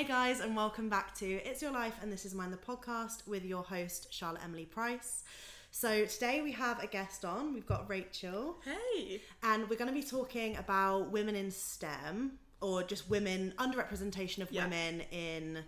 Hey guys, and welcome back to It's Your Life and This Is Mine, the podcast with your host, Charlotte Emily Price. So today we have a guest on. We've got Rachel, Hey. and we're going to be talking about women in STEM or just women, underrepresentation of Yeah. women in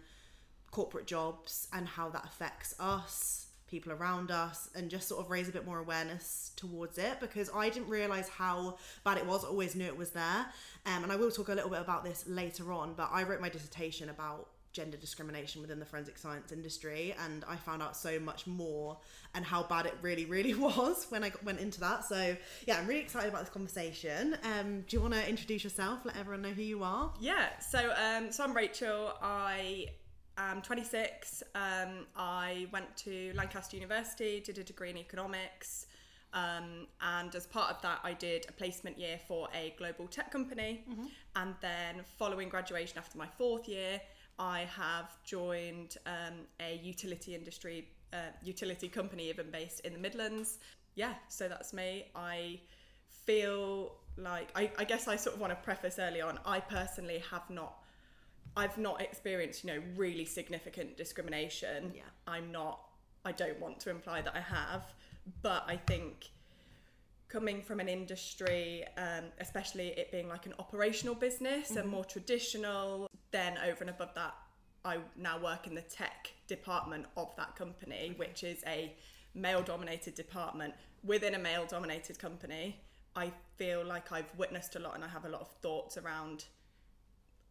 corporate jobs and how that affects us, people around us, and just sort of raise a bit more awareness towards it because I didn't realize how bad it was. I always knew it was there. Um, and I will talk a little bit about this later on, but I wrote my dissertation about gender discrimination within the forensic science industry and I found out so much more and how bad it really really was when I went into that so yeah I'm really excited about this conversation um, do you want to introduce yourself let everyone know who you are Yeah. So, um, so I'm Rachel. I am 26. Um, I went to Lancaster University, did a degree in economics, um, and as part of that, I did a placement year for a global tech company. And then, following graduation after my fourth year, I have joined um, a utility industry, uh, utility company, even based in the Midlands. Yeah. So that's me. I feel like I, I guess I sort of want to preface early on. I personally have not. I've not experienced, you know, really significant discrimination. Yeah. I'm not. I don't want to imply that I have, but I think coming from an industry, um, especially it being like an operational business and more traditional, then over and above that, I now work in the tech department of that company, which is a male dominated department within a male dominated company. I feel like I've witnessed a lot and I have a lot of thoughts around,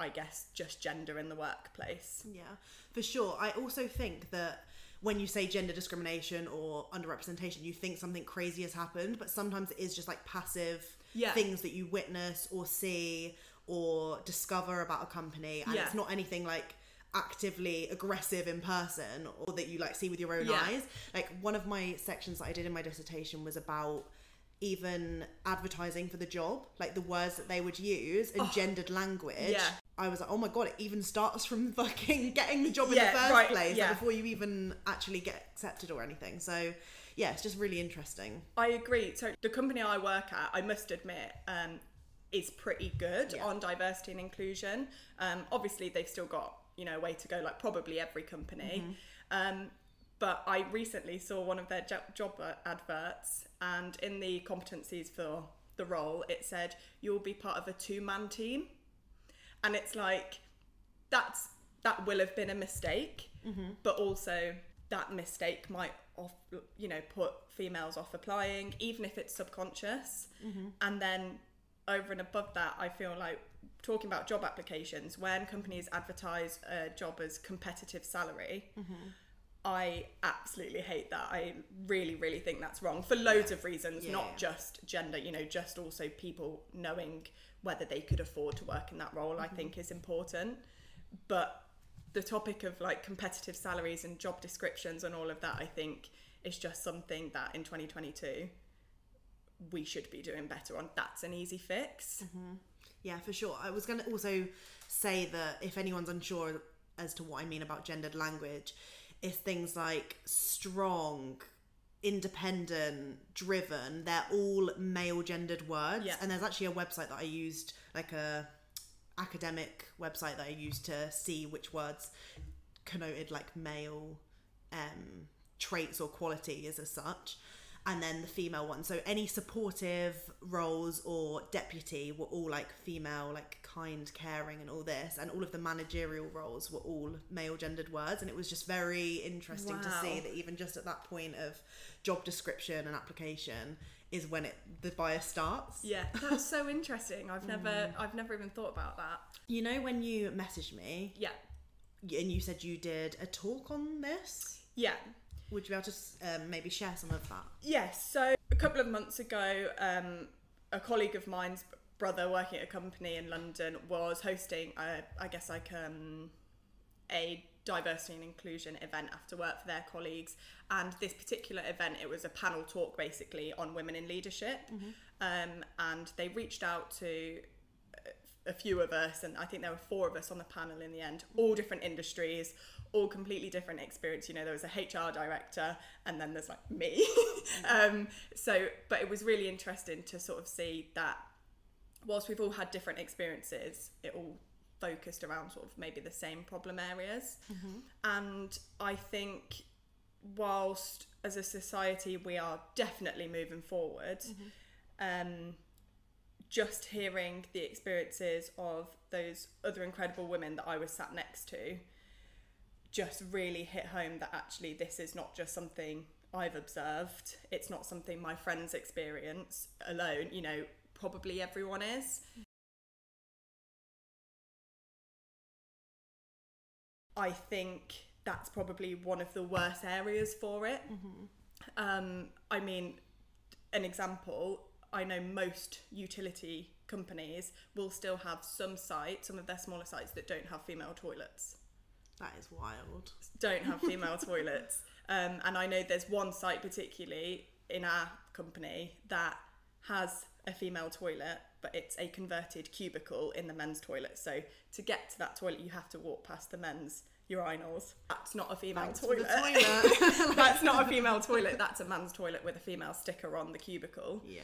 I guess, just gender in the workplace. Yeah, for sure. I also think that when you say gender discrimination or underrepresentation, you think something crazy has happened, but sometimes it is just like passive Yeah. things that you witness or see or discover about a company, and Yeah. it's not anything like actively aggressive in person or that you like see with your own Yeah. eyes. Like one of my sections that I did in my dissertation was about even advertising for the job, like the words that they would use and oh, gendered language. Oh. Yeah. I was like, oh my god, it even starts from fucking getting the job in Yeah, the first right, place like, before you even actually get accepted or anything. So, yeah, it's just really interesting. I agree. So the company I work at, I must admit, um, is pretty good Yeah. on diversity and inclusion. Um, obviously, they've still got you know a way to go, like probably every company. Um, but I recently saw one of their job adverts, and in the competencies for the role, it said you'll be part of a two-man team, and it's like that's that will have been a mistake, mm-hmm. but also that mistake might off you know put females off applying, even if it's subconscious. Mm-hmm. And then over and above that, I feel like talking about job applications when companies advertise a job as competitive salary. Mm-hmm. I absolutely hate that. I really, really think that's wrong for loads of reasons, Yeah, not yeah. just gender, you know, just also people knowing whether they could afford to work in that role, I mm-hmm. think is important. But the topic of like competitive salaries and job descriptions and all of that, I think is just something that in 2022 we should be doing better on. That's an easy fix. Mm-hmm. Yeah, for sure. I was going to also say that if anyone's unsure as to what I mean about gendered language, it's things like strong, independent, driven. They're all male gendered words. Yeah. And there's actually a website that I used, like a academic website that I used to see which words connoted like male um, traits or qualities as such. And then the female one. So any supportive roles or deputy were all like female, like kind, caring, and all this. And all of the managerial roles were all male gendered words. And it was just very interesting to see that even just at that point of job description and application is when it the bias starts. Yeah, that's so interesting. I've never I've never even thought about that. You know when you messaged me Yeah. and you said you did a talk on this? Yeah. Would you be able to um, maybe share some of that? Yes. So a couple of months ago, um, a colleague of mine's brother working at a company in London was hosting, a, I guess, like um, a diversity and inclusion event after work for their colleagues. And this particular event, it was a panel talk basically on women in leadership. Um, and they reached out to a few of us, and I think there were four of us on the panel in the end, all different industries, all completely different experience. You know, there was a HR director, and then there's like me. um, so, but it was really interesting to sort of see that whilst we've all had different experiences, it all focused around sort of maybe the same problem areas. And I think whilst as a society we are definitely moving forward, um, just hearing the experiences of those other incredible women that I was sat next to just really hit home that actually this is not just something I've observed, it's not something my friends experience alone, you know, probably everyone is. I think that's probably one of the worst areas for it. Um, I mean, an example, I know most utility companies will still have some sites, some of their smaller sites that don't have female toilets. That is wild. Don't have female toilets. Um, and I know there's one site particularly in our company that has a female toilet, but it's a converted cubicle in the men's toilet. So to get to that toilet, you have to walk past the men's urinals. That's not a female for toilet. the toilet. That's not a female toilet. That's a man's toilet with a female sticker on the cubicle. yeah.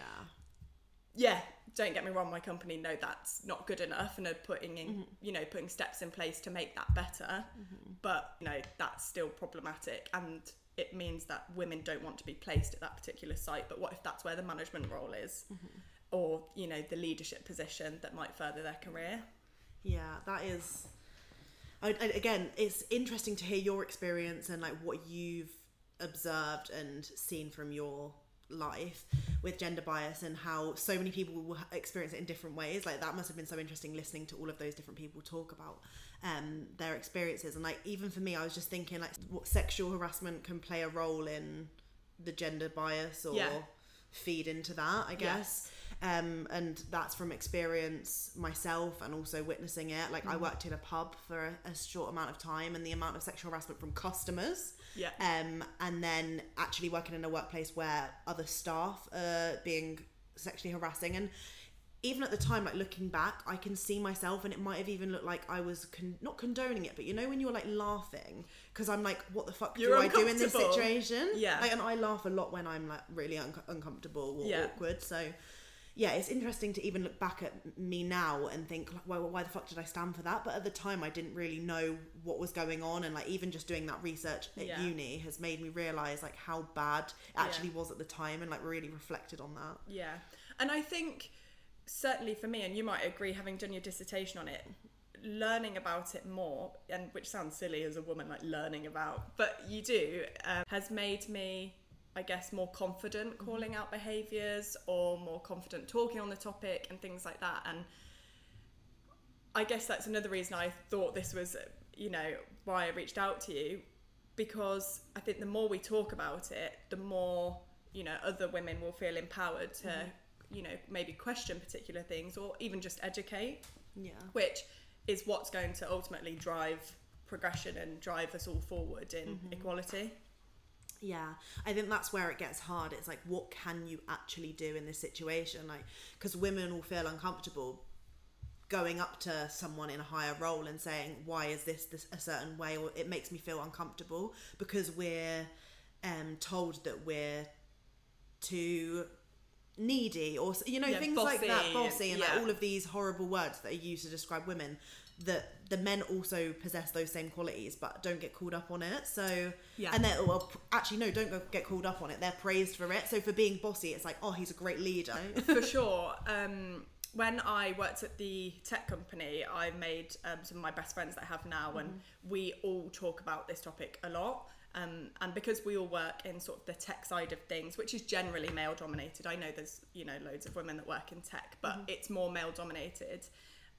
Yeah, don't get me wrong. My company know that's not good enough and are putting in, mm-hmm. you know, putting steps in place to make that better. Mm-hmm. But you know, that's still problematic, and it means that women don't want to be placed at that particular site. But what if that's where the management role is, mm-hmm. or you know, the leadership position that might further their career? Yeah, that is. I, I, again, it's interesting to hear your experience and like what you've observed and seen from your life with gender bias and how so many people will experience it in different ways. Like that must have been so interesting listening to all of those different people talk about um, their experiences. And like even for me, I was just thinking like what sexual harassment can play a role in the gender bias or Yeah. feed into that. I guess um, and that's from experience myself and also witnessing it. Like I worked in a pub for a, a short amount of time, and the amount of sexual harassment from customers, Yeah. um, and then actually working in a workplace where other staff are being sexually harassing, and even at the time, like looking back, I can see myself, and it might have even looked like I was con- not condoning it, but you know when you're like laughing because I'm like, what the fuck You're do I do in this uncomfortable. situation? Yeah. like, and I laugh a lot when I'm like really un- uncomfortable or Yeah. awkward. So yeah, it's interesting to even look back at me now and think, like, well, why the fuck did I stand for that? But at the time, I didn't really know what was going on, and like even just doing that research at Yeah. uni has made me realize like how bad it actually was at the time, and like really reflected on that. Yeah. And I think certainly for me, and you might agree, having done your dissertation on it, learning about it more, and which sounds silly as a woman, like learning about, but you do, um, has made me, I guess, more confident calling out behaviours or more confident talking on the topic and things like that. And I guess that's another reason I thought this was, you know, why I reached out to you because I think the more we talk about it, the more you know other women will feel empowered to you know maybe question particular things or even just educate, Yeah, which is what's going to ultimately drive progression and drive us all forward in equality. yeah. I think that's where it gets hard. It's like, what can you actually do in this situation? Like, because women will feel uncomfortable going up to someone in a higher role and saying why is this this a certain way or it makes me feel uncomfortable because we're um told that we're too needy or you know Yeah, things like that bossy, bossy and yeah. like all of these horrible words that are used to describe women that the men also possess those same qualities but don't get called up on it so Yeah. and they're well actually no don't get called up on it they're praised for it so for being bossy it's like oh he's a great leader for sure. Um, when I worked at the tech company, I made um, some of my best friends that I have now, and we all talk about this topic a lot. Um, and because we all work in sort of the tech side of things, which is generally male dominated, I know there's you know loads of women that work in tech, but it's more male dominated.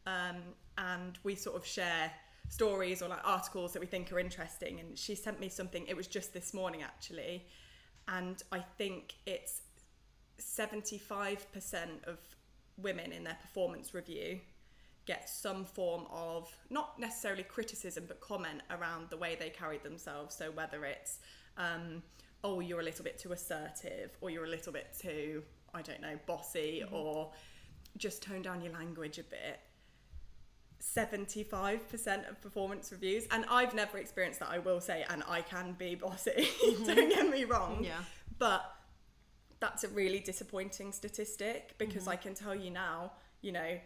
Um, and we sort of share stories or like articles that we think are interesting. And she sent me something. It was just this morning actually, and I think it's 75% of women in their performance review get some form of not necessarily criticism but comment around the way they carried themselves. So whether it's um, oh you're a little bit too assertive or you're a little bit too i don't know bossy mm-hmm. or just tone down your language a bit. 75% of performance reviews and i've never experienced that i will say and i can be bossy. Mm-hmm. Don't get me wrong. Yeah. but that's a really disappointing statistic because mm-hmm. I can tell you now, you know,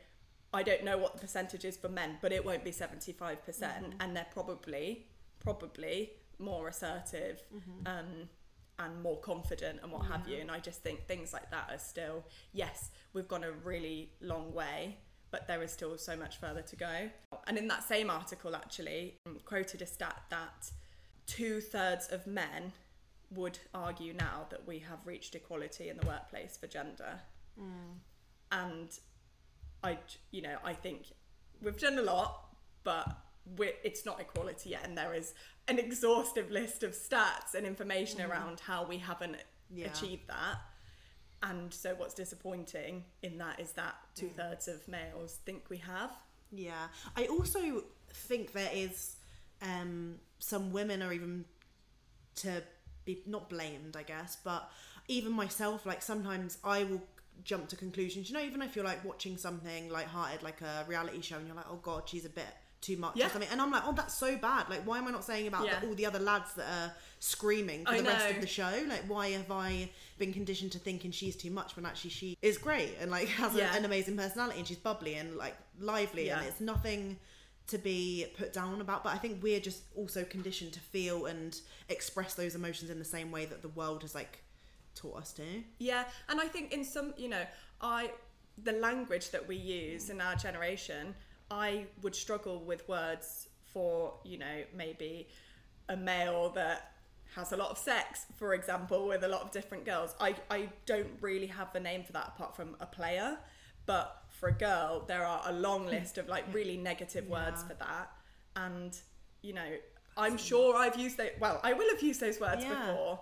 I don't know what the percentage is for men, but it won't be 75%. percent And they're probably, probably more assertive um, and more confident and what have you. And I just think things like that are still, yes, we've gone a really long way, but there is still so much further to go. And in that same article, actually, um, quoted a stat that two thirds of men would argue now that we have reached equality in the workplace for gender. And I, you know, I think we've done a lot, but it's not equality yet, and there is an exhaustive list of stats and information around how we haven't Yeah. achieved that. And so, what's disappointing in that is that two thirds of males think we have. Yeah, I also think there is um, some women are even to be not blamed, I guess, but even myself, like sometimes I will jump to conclusions. You know, even if you're like watching something light-hearted, like a reality show, and you're like, oh god, she's a bit too much Yeah. or something, and I'm like, oh, that's so bad. Like, why am I not saying about Yeah. the, all the other lads that are screaming for I the rest of the show? Like, why have I been conditioned to thinking she's too much when actually she is great and like has a, an amazing personality and she's bubbly and like lively and it's nothing to be put down about but i think we're just also conditioned to feel and express those emotions in the same way that the world has like taught us to Yeah, and I think in some, you know, I the language that we use in our generation, I would struggle with words for, you know, maybe a male that has a lot of sex, for example, with a lot of different girls. I I don't really have the name for that apart from a player, but for a girl, there are a long list of like really negative words for that, and you know, I'm sure I've used those. Well, I will have used those words Yeah. before.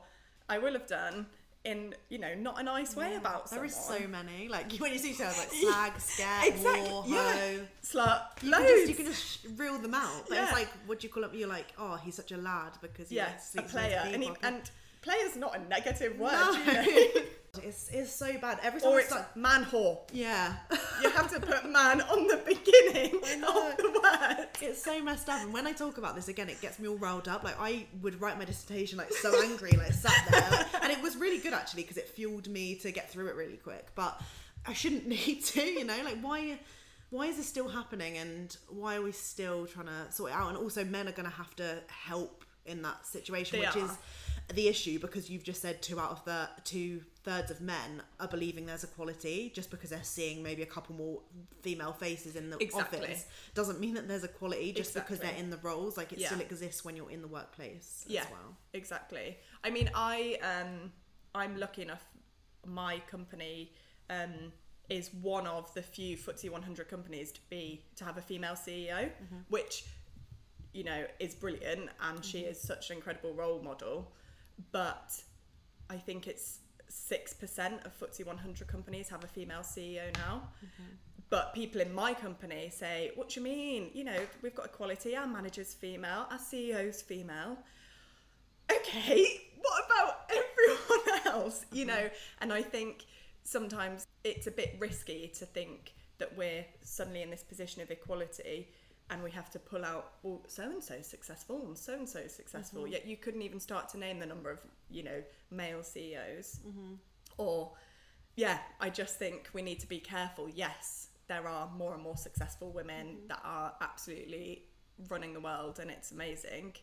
I will have done in you know not a nice way about there someone. is so many like when you see shows like slag scat Exactly, war yeah. slut. you Loads. can, just, you can just reel them out but it's like what do you call it you're like oh he's such a lad because he yeah, a sleeps with his player, and, he, and player's not a negative word. No. You know? it's, it's so bad every time or it's start man whore. yeah You have to put man on the beginning of the word. It's so messed up, and when I talk about this again, it gets me all riled up. Like I would write my dissertation like so angry, like sat there, like- and it was really good actually because it fueled me to get through it really quick. But I shouldn't need to, you know. Like why, why is this still happening, and why are we still trying to sort it out? And also, men are going to have to help in that situation, They which are. is the issue because you've just said two out of the two thirds of men are believing there's equality just because they're seeing maybe a couple more female faces in the Exactly. office doesn't mean that there's equality just because they're in the roles like it Yeah. still exists when you're in the workplace Yeah. as well Exactly. I mean, I um, I'm lucky enough. My company um, is one of the few FTSE 100 companies to be to have a female CEO, which you know is brilliant, and she is such an incredible role model. But I think it's six percent of FTSE 100 companies have a female CEO now. Mm-hmm. But people in my company say, "What do you mean? You know, we've got equality. Our manager's female, our CEO's female." okay, what about everyone else? You know, mm-hmm. and I think sometimes it's a bit risky to think that we're suddenly in this position of equality and we have to pull out, well, so and so successful and so and so successful. Mm-hmm. Yet you couldn't even start to name the number of, you know, male CEOs. Mm-hmm. Or, yeah, I just think we need to be careful. Yes, there are more and more successful women mm-hmm. that are absolutely running the world and it's amazing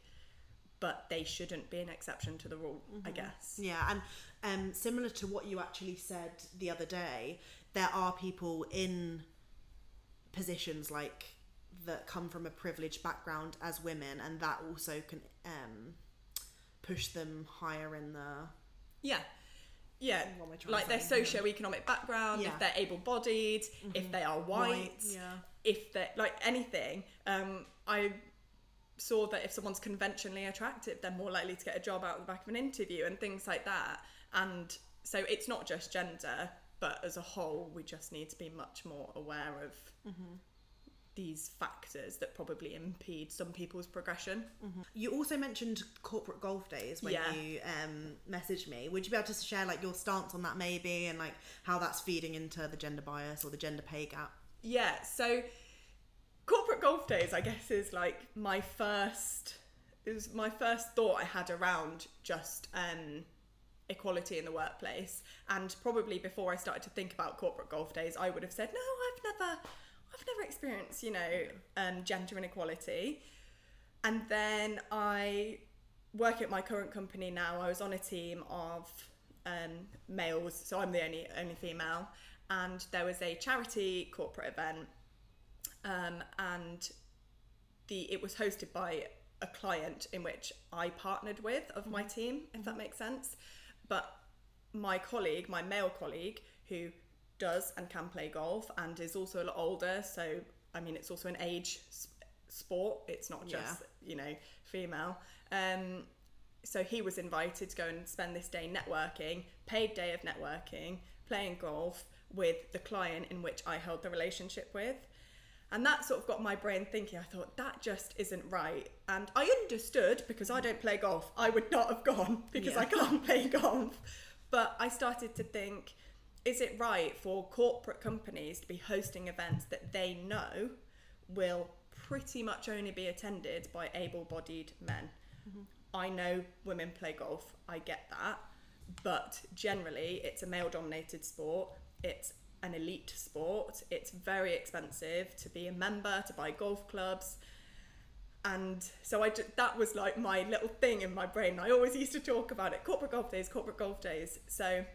but they shouldn't be an exception to the rule, I guess. yeah and um similar to what you actually said the other day there are people in positions like that come from a privileged background as women and that also can um push them higher in the Yeah. Yeah, What am I trying like their socio-economic background, Yeah. if they're able-bodied, if they are white, yeah if they're like anything. Um, I saw that if someone's conventionally attractive, they're more likely to get a job out of the back of an interview and things like that. And so it's not just gender, but as a whole, we just need to be much more aware of these factors that probably impede some people's progression. You also mentioned corporate golf days when Yeah. you um, messaged me. Would you be able to share like your stance on that maybe and like how that's feeding into the gender bias or the gender pay gap? Yeah, so corporate golf days, I guess, is like my first. It was my first thought I had around just um, equality in the workplace, and probably before I started to think about corporate golf days, I would have said, "No, I've never, never experienced, you know, um, gender inequality. And then I work at my current company now. I was on a team of um, males, so I'm the only only female. And there was a charity corporate event, um, and the it was hosted by a client in which I partnered with of my team, if that makes sense. But my colleague, my male colleague, who does and can play golf and is also a lot older, so I mean, it's also an age s- sport. It's not just you know female. Um, so he was invited to go and spend this day networking, paid day of networking, playing golf with the client in which I held the relationship with. And that sort of got my brain thinking. I thought that just isn't right. And I understood because I don't play golf. I would not have gone because I can't play golf. But I started to think is it right for corporate companies to be hosting events that they know will pretty much only be attended by able bodied men? Mm-hmm. I know women play golf, I get that. But generally, it's a male dominated sport. It's an elite sport. It's very expensive to be a member, to buy golf clubs. And so I ju- that was like my little thing in my brain. I always used to talk about it corporate golf days, corporate golf days. So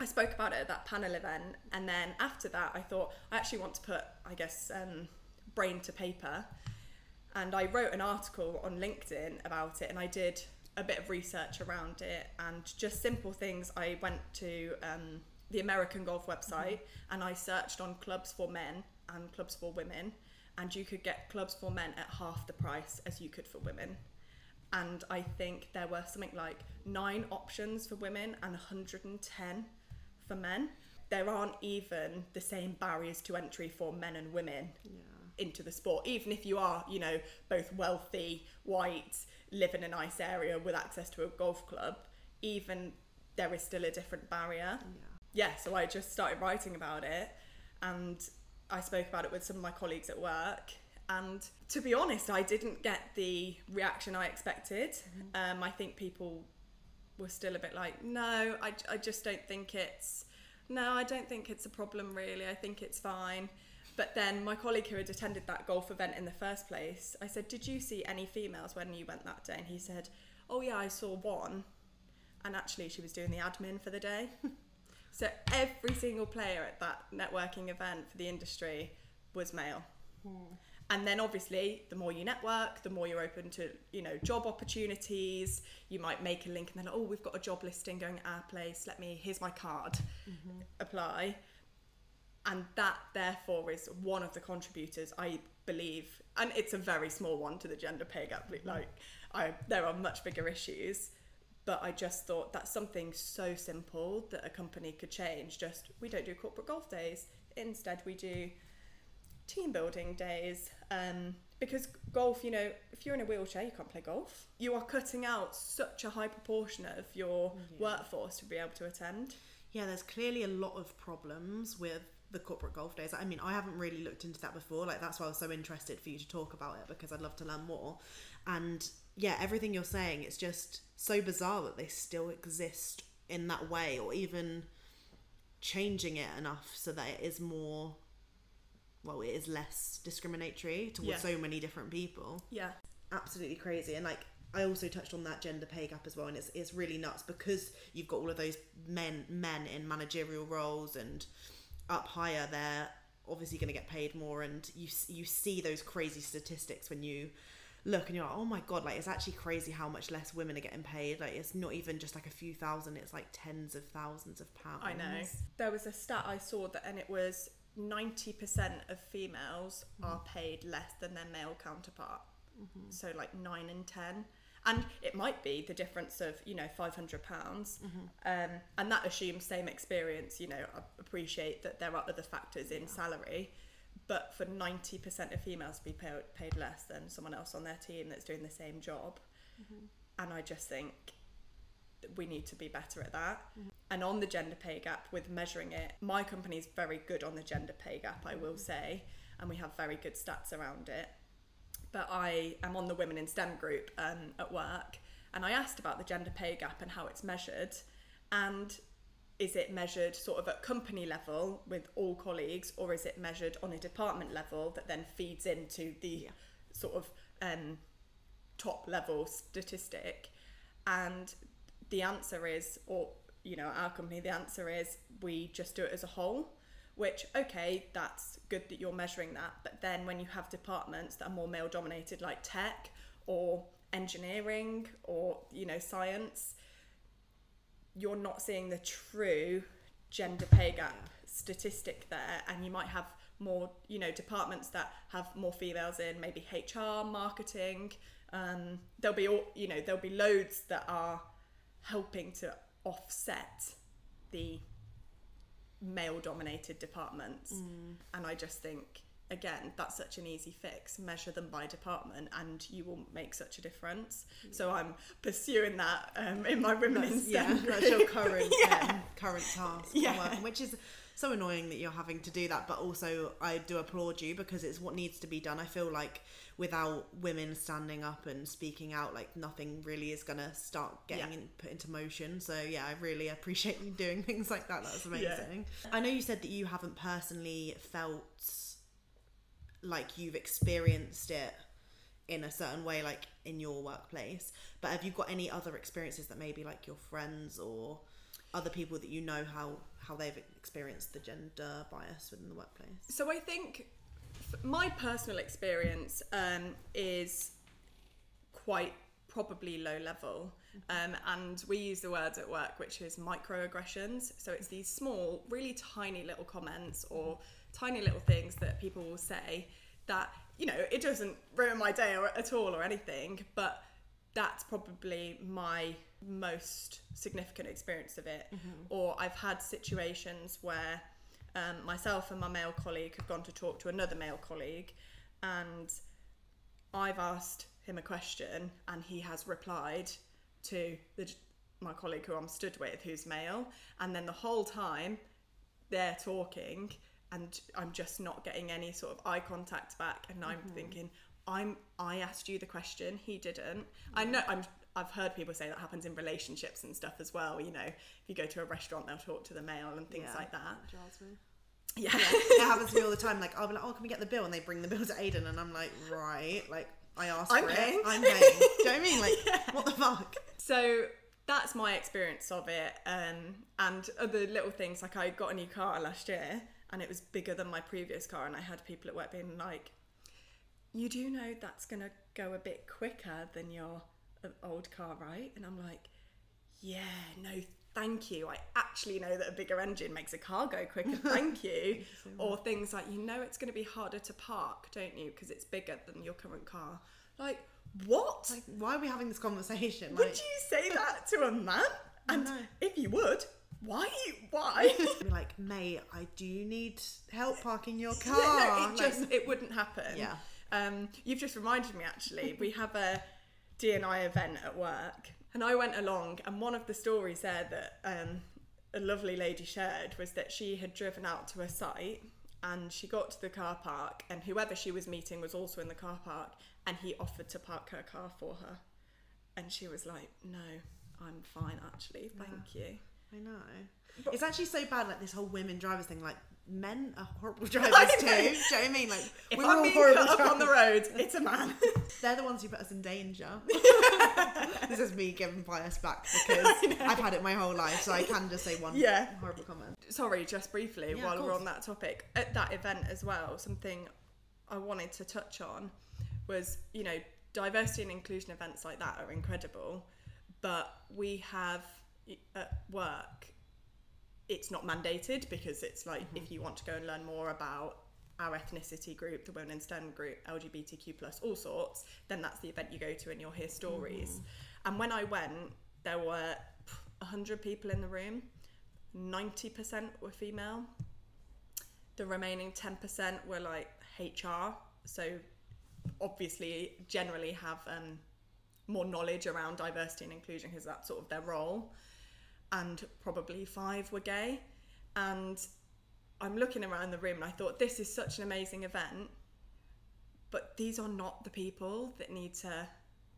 I spoke about it at that panel event. And then after that, I thought I actually want to put, I guess, um, brain to paper. And I wrote an article on LinkedIn about it and I did a bit of research around it and just simple things. I went to um, the American Golf website and I searched on clubs for men and clubs for women. And you could get clubs for men at half the price as you could for women. And I think there were something like nine options for women and 110 for men. There aren't even the same barriers to entry for men and women into the sport, even if you are, you know, both wealthy, white, live in a nice area with access to a golf club, even there is still a different barrier. Yeah, so I just started writing about it and I spoke about it with some of my colleagues at work. And to be honest, I didn't get the reaction I expected. Um, I think people were still a bit like, no, I, I just don't think it's, no, I don't think it's a problem really. I think it's fine. But then my colleague who had attended that golf event in the first place, I said, Did you see any females when you went that day? And he said, Oh, yeah, I saw one. And actually, she was doing the admin for the day. so every single player at that networking event for the industry was male. Hmm. And then obviously, the more you network, the more you're open to, you know, job opportunities. You might make a link and then, oh, we've got a job listing going at our place. Let me, here's my card. Mm-hmm. Apply. And that, therefore, is one of the contributors, I believe, and it's a very small one to the gender pay gap. Mm-hmm. Like, I, there are much bigger issues, but I just thought that's something so simple that a company could change. Just, we don't do corporate golf days. Instead, we do team building days um, because golf you know if you're in a wheelchair you can't play golf you are cutting out such a high proportion of your workforce to be able to attend Yeah, there's clearly a lot of problems with the corporate golf days. I mean, I haven't really looked into that before. Like that's why I was so interested for you to talk about it because I'd love to learn more. And yeah, everything you're saying, it's just so bizarre that they still exist in that way or even changing it enough so that it is more well, it is less discriminatory towards Yeah. so many different people. Yeah. Absolutely crazy. And like I also touched on that gender pay gap as well and it's it's really nuts because you've got all of those men men in managerial roles and up higher they're obviously going to get paid more and you you see those crazy statistics when you look and you're like oh my god like it's actually crazy how much less women are getting paid. Like it's not even just like a few thousand it's like tens of thousands of pounds. I know. There was a stat i saw that and it was 90% of females mm-hmm. are paid less than their male counterpart. Mm-hmm. So like 9 and 10 and it might be the difference of you know 500 pounds. Mm-hmm. Um, and that assumes same experience you know i appreciate that there are other factors in salary. But for 90% of females to be paid, paid less than someone else on their team that's doing the same job. And i just think we need to be better at that and on the gender pay gap with measuring it my company is very good on the gender pay gap i will say and we have very good stats around it but I am on the Women in STEM group um, at work, and I asked about the gender pay gap and how it's measured, and is it measured sort of at company level with all colleagues, or is it measured on a department level that then feeds into the Yeah. sort of um, top level statistic? And the answer is, or you know, our company, the answer is we just do it as a whole. Which okay, that's good that you're measuring that, but then when you have departments that are more male dominated, like tech or engineering or you know science, you're not seeing the true gender pay gap statistic there and you might have more you know departments that have more females in maybe hr marketing um, there'll be all you know there'll be loads that are helping to offset the male dominated departments mm. and i just think again that's such an easy fix measure them by department and you will make such a difference so i'm pursuing that um, in my women in That's, yeah, that's your current Yeah. um, current task Yeah. yeah. working, which is so annoying that you're having to do that. But also, I do applaud you because it's what needs to be done. I feel like without women standing up and speaking out, like nothing really is gonna start getting Yeah. in, put into motion. So yeah, I really appreciate you doing things like that. That's Yeah. amazing. I know you said that you haven't personally felt like you've experienced it in a certain way like in your workplace but have you got any other experiences that maybe like your friends or other people that you know how how they've experienced the gender bias within the workplace So I think my personal experience um, is quite probably low level. Um, and we use the words at work, which is microaggressions. So it's these small, really tiny little comments or tiny little things that people will say that, you know, it doesn't ruin my day or, at all or anything, but that's probably my most significant experience of it. Or I've had situations where um, myself and my male colleague have gone to talk to another male colleague, and I've asked him a question, and he has replied to the, my colleague who I'm stood with, who's male, and then the whole time they're talking, and I'm just not getting any sort of eye contact back, and I'm thinking, I'm I asked you the question, he didn't. I know I'm. I've heard people say that happens in relationships and stuff as well. You know, if you go to a restaurant, they'll talk to the male and things Yeah. like that. Jasmine. Yeah. it happens to me all the time like I'll be like oh can we get the bill and they bring the bill to Aiden and I'm like right like I asked I'm for paying. it I'm paying do you know what I mean like what the fuck So that's my experience of it. Um, and other little things like I got a new car last year and it was bigger than my previous car, and I had people at work being like, "You do know that's gonna go a bit quicker than your uh, old car, right?" And I'm like, "Yeah, no." Thank you. I actually know that a bigger engine makes a car go quicker. Thank you. or things like, you know, it's going to be harder to park, don't you? Because it's bigger than your current car. Like, what? like why are we having this conversation Would you say that to a man? And know. if you would, why? Why? be like mate I do need help parking your car yeah, no, it Like, just it wouldn't happen. Yeah. Um, you've just reminded me actually. we have a D&I event at work, and I went along, and one of the stories there that um, a lovely lady shared was that she had driven out to a site. And she got to the car park, and whoever she was meeting was also in the car park, and he offered to park her car for her. And she was like, No, I'm fine actually, thank you. I know. But- it's actually so bad, like this whole women drivers thing. Like men are horrible drivers too. Do you know what I mean? Like If we're I'm all being horrible cut up on the road, it's a man. They're the ones who put us in danger. this is me giving bias back because I've had it my whole life, so I can just say one Yeah. horrible comment. Sorry, just briefly, Yeah, while we're on that topic, at that event as well, something I wanted to touch on was, you know, diversity and inclusion events like that are incredible, but we have at work, it's not mandated because it's like if you want to go and learn more about our ethnicity group, the women in STEM group, LGBTQ plus, all sorts, then that's the event you go to and you'll hear stories. And when I went, there were pff, 100 people in the room. 90% were female. The remaining 10% were like HR. So obviously, generally have um, more knowledge around diversity and inclusion because that's sort of their role. And probably five were gay. And I'm looking around the room and I thought, this is such an amazing event. But these are not the people that need to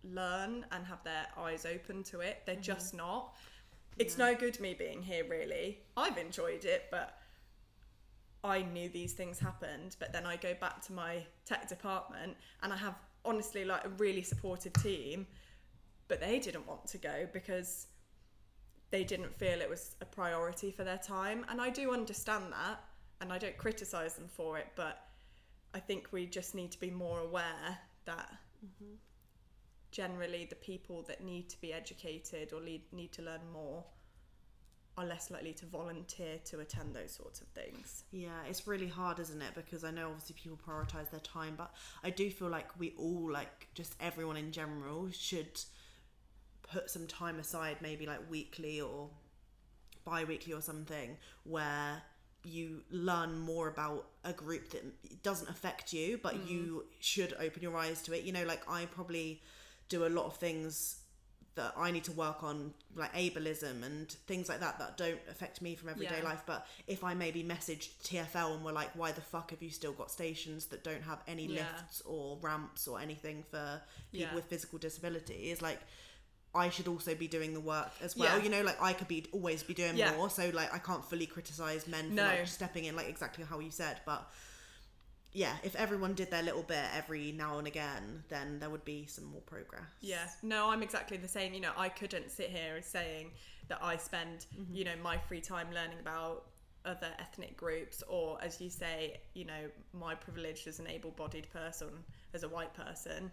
learn and have their eyes open to it. They're mm-hmm. just not. it's no good me being here really. I've enjoyed it, but I knew these things happened. But then I go back to my tech department and I have honestly like a really supportive team, but they didn't want to go because they didn't feel it was a priority for their time. And I do understand that and I don't criticize them for it, but I think we just need to be more aware that mm-hmm. generally the people that need to be educated or lead, need to learn more are less likely to volunteer to attend those sorts of things. Yeah, it's really hard, isn't it? Because I know obviously people prioritize their time, but I do feel like we all, like just everyone in general, should put some time aside, maybe like weekly or bi weekly or something, where you learn more about a group that doesn't affect you, but mm-hmm. you should open your eyes to it. You know, like I probably do a lot of things that I need to work on, like ableism and things like that, that don't affect me from everyday Yeah. life. But if I maybe messaged TFL and were like, why the fuck have you still got stations that don't have any Yeah. lifts or ramps or anything for people Yeah. with physical disability? Is like, I should also be doing the work as well. Yeah. You know, like I could be always be doing Yeah. more. So like I can't fully criticize men for No. like stepping in, like exactly how you said. But yeah, if everyone did their little bit every now and again, then there would be some more progress. Yeah, no, I'm exactly the same. You know, I couldn't sit here saying that I spend, mm-hmm. you know, my free time learning about other ethnic groups, or as you say, you know, my privilege as an able bodied person, as a white person.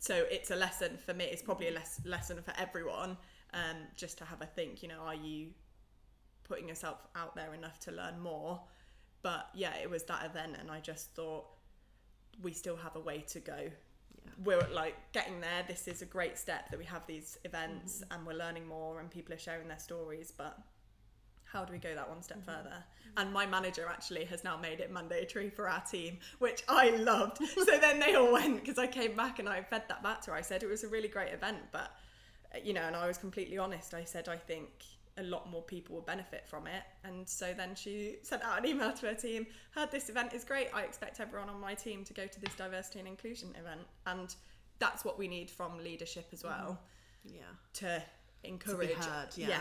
So it's a lesson for me, it's probably a less, lesson for everyone, um, just to have a think, you know, are you putting yourself out there enough to learn more? But yeah, it was that event, and I just thought we still have a way to go we're like getting there. This is a great step that we have these events and we're learning more and people are sharing their stories. But how do we go that one step mm-hmm. further? Mm-hmm. And my manager actually has now made it mandatory for our team, which I loved. so then they all went because I came back and I fed that back to her. I said it was a really great event, but uh, you know, and I was completely honest. I said I think a lot more people will benefit from it. And so then she sent out an email to her team, heard this event is great. I expect everyone on my team to go to this diversity and inclusion event. And that's what we need from leadership as well mm-hmm. Yeah. to To encourage. be heard. Yeah.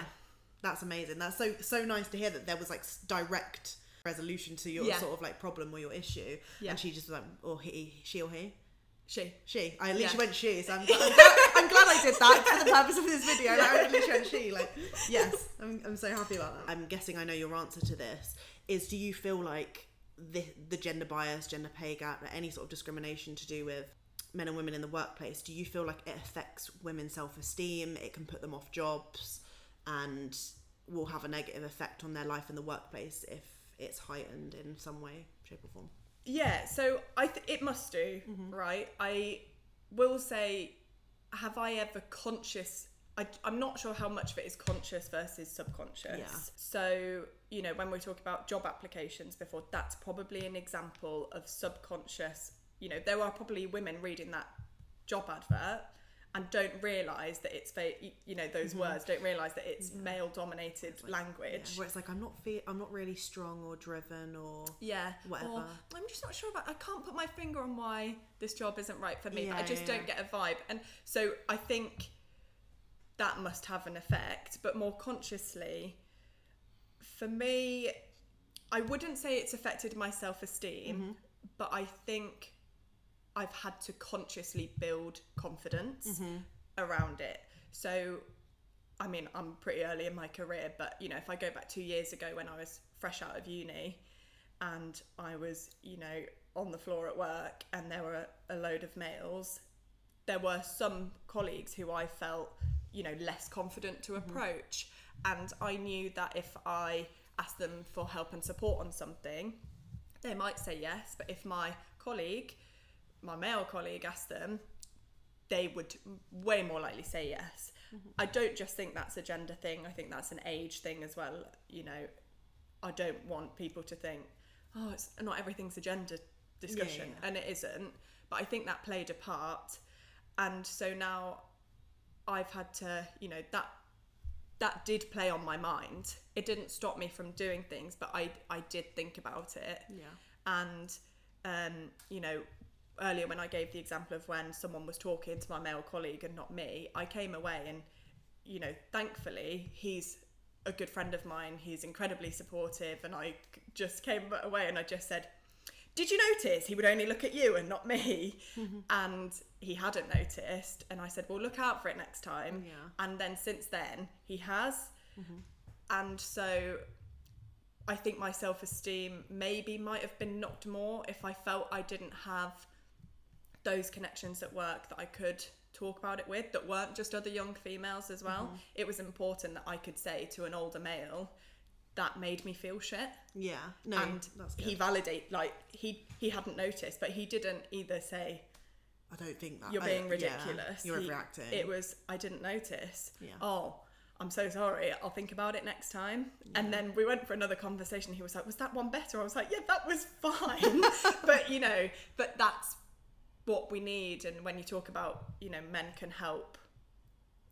That's amazing. That's so so nice to hear that there was like direct resolution to your Yeah. sort of like problem or your issue, Yeah. and she just was like, or he, she or he, She. she. I literally Yeah. went she, so I'm, glad, I'm, glad, I'm glad I did that for the purpose of this video. Like, I literally went she. Like, yes, I'm, I'm so happy about that. I'm guessing I know your answer to this. Is do you feel like the the gender bias, gender pay gap, any sort of discrimination to do with men and women in the workplace? Do you feel like it affects women's self esteem? It can put them off jobs, and will have a negative effect on their life in the workplace if it's heightened in some way, shape, or form. Yeah, so I th- it must do, mm-hmm. right? I will say, have I ever conscious? I, I'm not sure how much of it is conscious versus subconscious. Yeah. So, you know, when we talk about job applications before, that's probably an example of subconscious. You know, there are probably women reading that job advert and don't realise that it's, you know, those words, don't realise that it's male dominated language. Yeah, where it's like I'm not fe- I'm not really strong or driven or Yeah. Whatever. Or, I'm just not sure about. I can't put my finger on why this job isn't right for me. but I just yeah, don't get a vibe, and so I think that must have an effect. But more consciously, for me, I wouldn't say it's affected my self esteem, Mm-hmm. but I think I've had to consciously build confidence Mm-hmm. around it. So I mean, I'm pretty early in my career, but you know, if I go back two years ago when I was fresh out of uni and I was, you know, on the floor at work and there were a load of males, there were some colleagues who I felt, you know, less confident to approach. And I knew that if I asked them for help and support on something, they might say yes. But if my colleague, my male colleague, asked them, they would way more likely say yes. I don't just think that's a gender thing. I think that's an age thing as well. You know, I don't want people to think, oh, it's not everything's a gender discussion, yeah. and it isn't. But I think that played a part, and so now I've had to, you know, that that did play on my mind. It didn't stop me from doing things, but I I did think about it yeah. and um, you know earlier when i gave the example of when someone was talking to my male colleague and not me i came away and you know, thankfully, he's a good friend of mine. He's incredibly supportive, and I just came away and I just said, "Did you notice he would only look at you and not me?" Mm-hmm. And he hadn't noticed, and I said, "Well, look out for it next time." Yeah. And then since then, he has, mm-hmm. and so I think my self esteem maybe might have been knocked more if I felt I didn't have those connections at work that I could talk about it with that weren't just other young females as well. Mm-hmm. It was important that I could say to an older male that made me feel shit. Yeah. No, and that's good. he validate like he he hadn't noticed, but he didn't either say I don't think that you're I- being yeah, ridiculous. you're He- overreacting. It was I didn't notice. Yeah. Oh, I'm so sorry. I'll think about it next time. And then we went for another conversation. He was like, "Was that one better?" I was like, "Yeah, that was fine." but you know, but that's what we need. And when you talk about, you know, men can help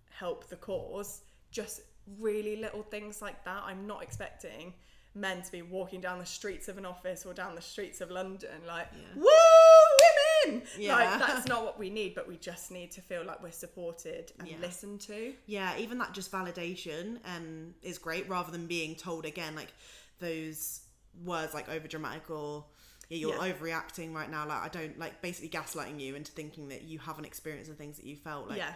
help the cause, just really little things like that. I'm not expecting men to be walking down the streets of an office or down the streets of London like, Yeah. "Woo, women!" Yeah. Like that's not what we need. But we just need to feel like we're supported and Yeah. listened to. yeah, even that just validation um is great rather than being told again like those words like over dramatic or yeah, you're Yeah. overreacting right now. Like I don't like basically gaslighting you into thinking that you haven't experienced the things that you felt. Like Yeah.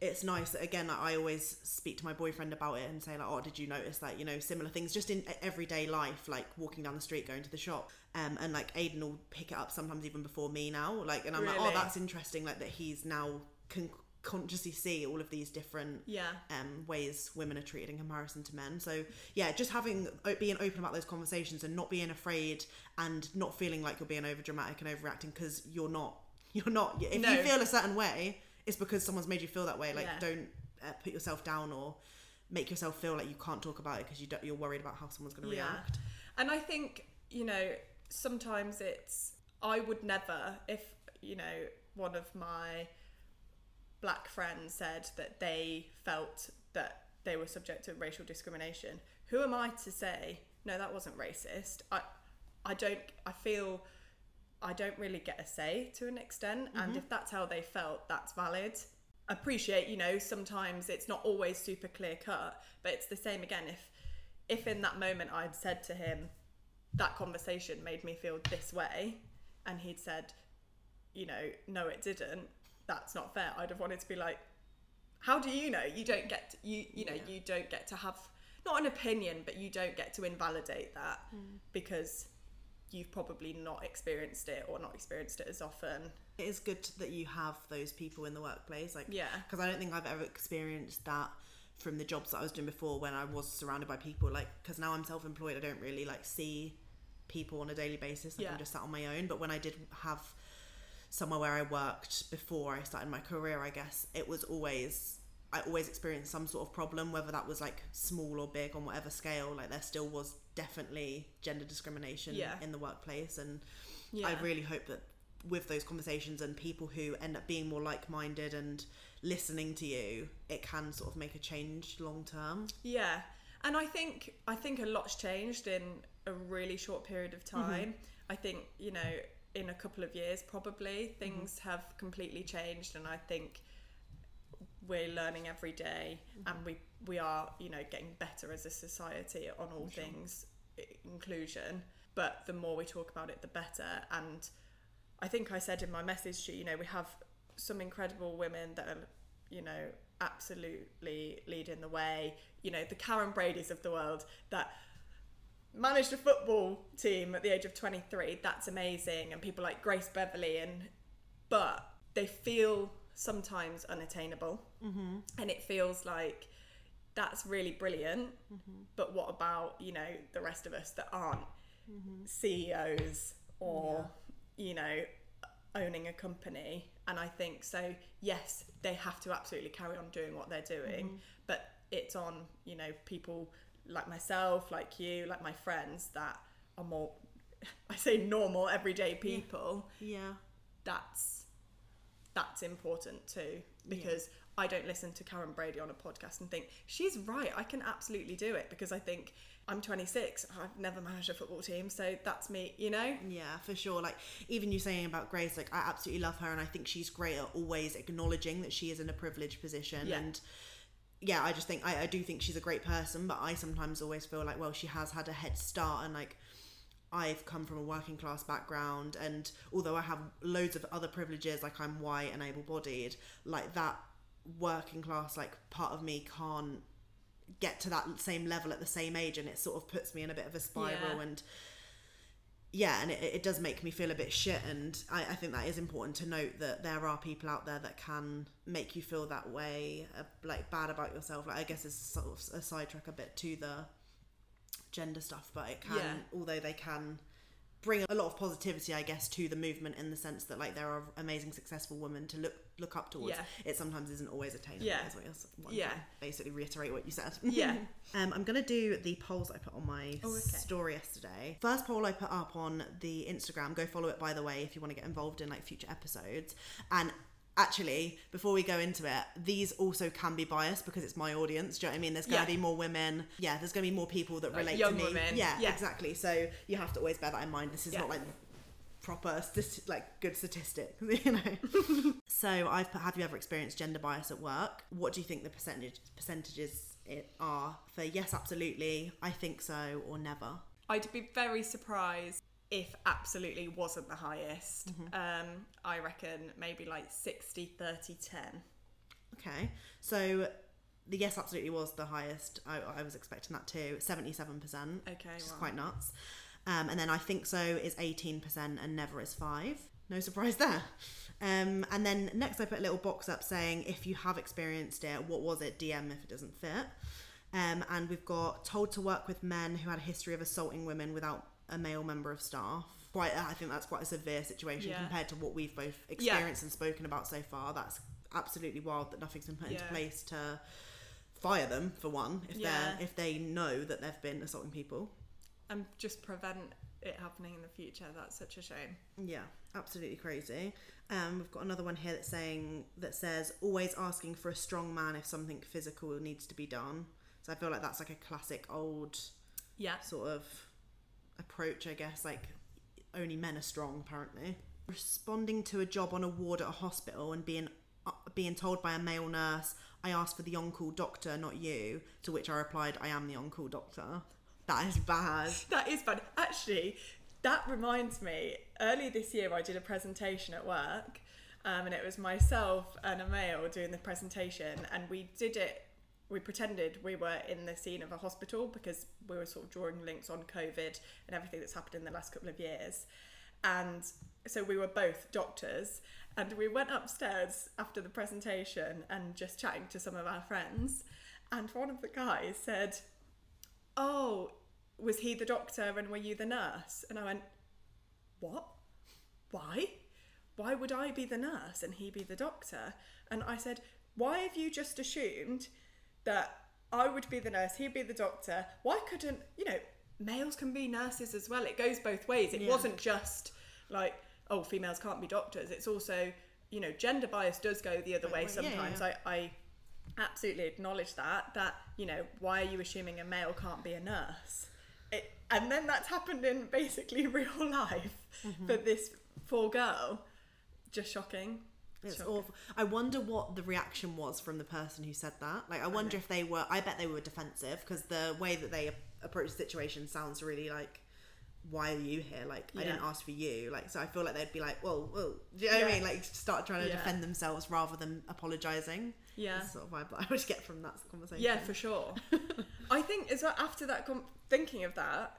it's nice that again like, I always speak to my boyfriend about it and say like, oh, did you notice that you know similar things just in everyday life, like walking down the street, going to the shop, um, and like Aiden will pick it up sometimes even before me now. Like, and I'm like, oh, that's interesting. Like that he's now consciously see all of these different Yeah. um, ways women are treated in comparison to men. So yeah, just having being open about those conversations and not being afraid and not feeling like you're being over dramatic and overreacting because you're not. You're not. If No. you feel a certain way, it's because someone's made you feel that way. Like Yeah. don't uh, put yourself down or make yourself feel like you can't talk about it because you you're worried about how someone's going to Yeah. react. And I think, you know, sometimes it's, I would never, if, you know, one of my black friends said that they felt that they were subject to racial discrimination, who am I to say, no, that wasn't racist? I, I don't, I feel I don't really get a say to an extent. And mm-hmm. if that's how they felt, that's valid. Appreciate, you know, sometimes it's not always super clear cut, but it's the same again. If if in that moment I'd said to him, that conversation made me feel this way, and he'd said, you know, no, it didn't, that's not fair. I'd have wanted to be like, how do you know? You don't get to, you you know Yeah. you don't get to have not an opinion, but you don't get to invalidate that hmm. because you've probably not experienced it or not experienced it as often. It is good that you have those people in the workplace, like Yeah. because I don't think I've ever experienced that from the jobs that I was doing before when I was surrounded by people. Like because now I'm self-employed, I don't really like see people on a daily basis. Like Yeah. I'm just sat on my own. But when I did have somewhere where I worked before I started my career, I guess it was always I always experienced some sort of problem, whether that was like small or big on whatever scale. Like there still was definitely gender discrimination Yeah. in the workplace, and Yeah. I really hope that with those conversations and people who end up being more like-minded and listening to you, it can sort of make a change long term. Yeah, and I think I think a lot's changed in a really short period of mm-hmm. time. I think you know in a couple of years probably mm-hmm. things have completely changed, and I think we're learning every day, mm-hmm. and we we are you know getting better as a society on all things inclusion. But the more we talk about it, the better. And I think I said in my message to you know, we have some incredible women that are, you know, absolutely leading the way. You know, the Karren Brady's of the world that managed a football team at the age of 23. That's amazing. And people like Grace Beverley and but they feel sometimes unattainable. Mm-hmm. And it feels like that's really brilliant. Mm-hmm. But what about, you know, the rest of us that aren't mm-hmm. CEOs or, you know, owning a company? And I think so, yes, they have to absolutely carry on doing what they're doing, mm-hmm. but it's on, you know, people like myself, like you, like my friends that are more, I say normal, everyday people Yeah. that's that's important too because I don't listen to Karren Brady on a podcast and think she's right I can absolutely do it because I think I'm 26 I've never managed a football team so that's me you know Yeah, for sure. Like even you saying about Grace, like I absolutely love her, and I think she's great at always acknowledging that she is in a privileged position. Yeah. And yeah, I just think I, I do think she's a great person, but I sometimes always feel like, well, she has had a head start and like I've come from a working class background and although I have loads of other privileges, like I'm white and able bodied, like that working class like part of me can't get to that same level at the same age and it sort of puts me in a bit of a spiral Yeah. and yeah and it, it does make me feel a bit shit and I, I think that is important to note that there are people out there that can make you feel that way uh, like bad about yourself like i guess it's sort of a sidetrack a bit to the gender stuff but it can Yeah. although they can bring a lot of positivity i guess to the movement in the sense that like there are amazing successful women to look look up towards Yeah. it sometimes isn't always attainable Yeah. is what you're, Yeah. to basically reiterate what you said Yeah. um, I'm gonna do the polls I put on my Oh, okay. story yesterday. First poll I put up on the Instagram. Go follow it by the way if you want to get involved in like future episodes. And actually, before we go into it, these also can be biased because it's my audience. Do you know what I mean? There's gonna Yeah. be more women. Yeah, there's gonna be more people that Like relate to me. women. Yeah, Yeah. exactly. So you have to always bear that in mind. This is Yeah. not like proper like good statistics you know so i've put have you ever experienced gender bias at work what do you think the percentage percentages it are for yes absolutely i think so or never I'd be very surprised if absolutely wasn't the highest. Mm-hmm. Um, I reckon maybe like 60, 30, 10. okay so the yes absolutely was the highest i, I was expecting that too 77% Okay, which is quite nuts um, and then i think so is 18% and never is 5 no surprise there um, and then next i put a little box up saying if you have experienced it what was it dm if it doesn't fit um, and we've got told to work with men who had a history of assaulting women without a male member of staff quite i think that's quite a severe situation Yeah. compared to what we've both experienced and spoken about so far that's absolutely wild that nothing's been put into place to fire them for one if Yeah. they're if they know that they've been assaulting people And just prevent it happening in the future. That's such a shame. Yeah, absolutely crazy. Um, we've got another one here that's saying that says always asking for a strong man if something physical needs to be done. So I feel like that's like a classic old Yeah. sort of approach, I guess. Like only men are strong, apparently. Responding to a job on a ward at a hospital and being uh, being told by a male nurse, "I asked for the on-call doctor, not you." To which I replied, "I am the on-call doctor." That is bad. That is bad. Actually, that reminds me. Earlier this year, I did a presentation at work, um, and it was myself and a male doing the presentation, and we did it. We pretended we were in the scene of a hospital because we were sort of drawing links on COVID and everything that's happened in the last couple of years, and so we were both doctors. And we went upstairs after the presentation and just chatting to some of our friends. And one of the guys said, oh, was he the doctor and were you the nurse? And I went, what? Why? Why would I be the nurse and he be the doctor? And I said, why have you just assumed that I would be the nurse, he'd be the doctor? Why couldn't, you know, males can be nurses as well? It goes both ways. It Yeah. wasn't just like, oh, females can't be doctors. It's also, you know, gender bias does go the other way right, yeah, sometimes. yeah. I, I absolutely acknowledge that that you know why are you assuming a male can't be a nurse it, and then that's happened in basically real life Mm-hmm. for this poor girl just shocking It's awful. I wonder what the reaction was from the person who said that. Like, I wonder if they were. I bet they were defensive because the way that they approach the situation sounds really like, "Why are you here? Like, I didn't ask for you." Like, so I feel like they'd be like, "Well, well," do you know what I mean? Like, start trying to Yeah. defend themselves rather than apologizing. yeah That's sort of vibe that I would get from that conversation. yeah for sure i think as well after that com- thinking of that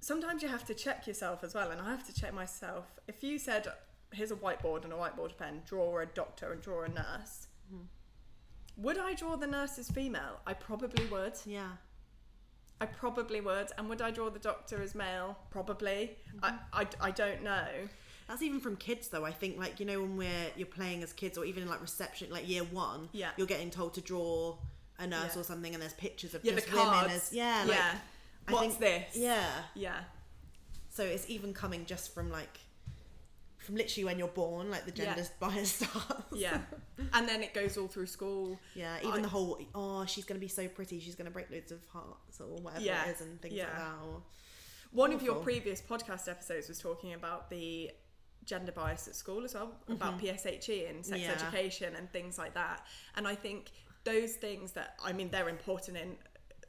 sometimes you have to check yourself as well and i have to check myself if you said here's a whiteboard and a whiteboard pen draw a doctor and draw a nurse mm-hmm. would i draw the nurse as female i probably would yeah. I probably would. And would I draw the doctor as male? Probably. Mm-hmm. I, I, I don't know. That's even from kids though. I think like you know when we're you're playing as kids or even in like reception like year one, Yeah. you're getting told to draw a nurse Yeah. or something and there's pictures of Yeah, the just women as yeah, like, yeah. I What's think- this? Yeah. Yeah. So it's even coming just from like from literally when you're born, like the Yeah. gender bias starts. Yeah. and then it goes all through school. Yeah, even I- the whole oh she's gonna be so pretty, she's gonna break loads of hearts or whatever Yeah, it is and things yeah. like that. Or, One of your previous podcast episodes was talking about the gender bias at school as well, about PSHE and sex Yeah. education and things like that. And I think those things that I mean they're important in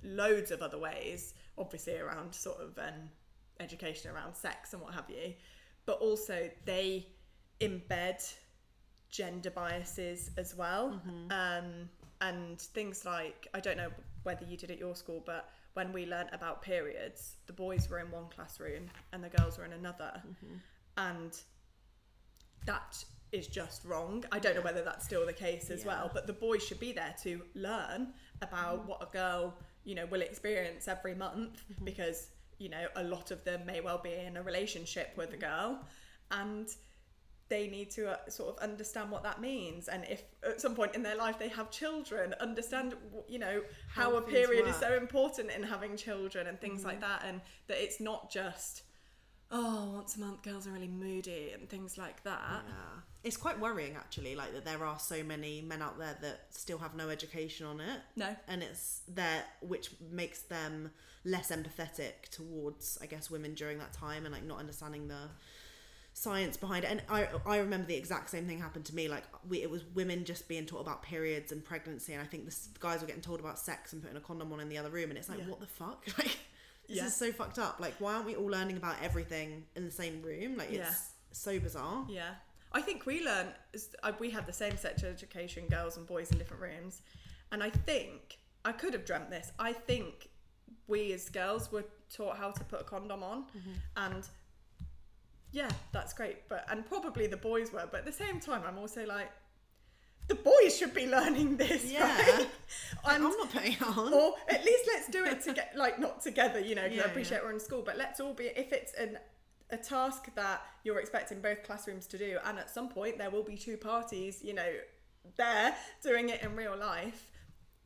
loads of other ways, obviously around sort of um, education around sex and what have you, but also they embed gender biases as well. Mm-hmm. Um, and things like, I don't know whether you did at your school, but when we learnt about periods, the boys were in one classroom and the girls were in another. Mm-hmm. And that is just wrong. I don't know whether that's still the case as Yeah. well, but the boys should be there to learn about mm-hmm. what a girl, you know, will experience every month because, you know, a lot of them may well be in a relationship with a girl and they need to uh, sort of understand what that means and if at some point in their life they have children understand you know how, How a period is so important in having children and things like that and that it's not just oh once a month girls are really moody and things like that. Yeah. It's quite worrying actually, like that there are so many men out there that still have no education on it. no And it's there which makes them less empathetic towards, I guess, women during that time and like not understanding the science behind it. And I I remember the exact same thing happened to me. Like we it was women just being taught about periods and pregnancy and I think the guys were getting told about sex and putting a condom on in the other room and it's like Yeah. what the fuck? Like this Yeah. is so fucked up. Like why aren't we all learning about everything in the same room? Like it's Yeah. so bizarre. Yeah, I think we learn. uh, We had the same sex education, girls and boys in different rooms, and I think I could have dreamt this. I think we as girls were taught how to put a condom on, and yeah, that's great. But and probably the boys were, but at the same time, I'm also like, the boys should be learning this, Yeah. right? And I'm not putting it on. or at least let's do it to get like not together you know because Yeah, i appreciate yeah. we're in school but let's all be if it's an a task that you're expecting both classrooms to do and at some point there will be two parties you know there doing it in real life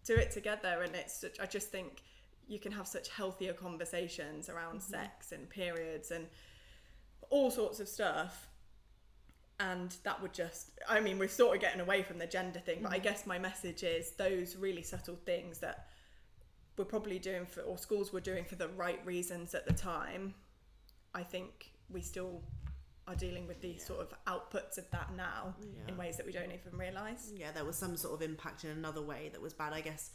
do it together and it's such, i just think you can have such healthier conversations around Mm-hmm. sex and periods and all sorts of stuff and that would just i mean we're sort of getting away from the gender thing but i Mm-hmm. guess my message is those really subtle things that we're probably doing for or schools were doing for the right reasons at the time i think we still are dealing with these sort of outputs of that now in ways that we don't even realize yeah, there was some sort of impact in another way that was bad. I guess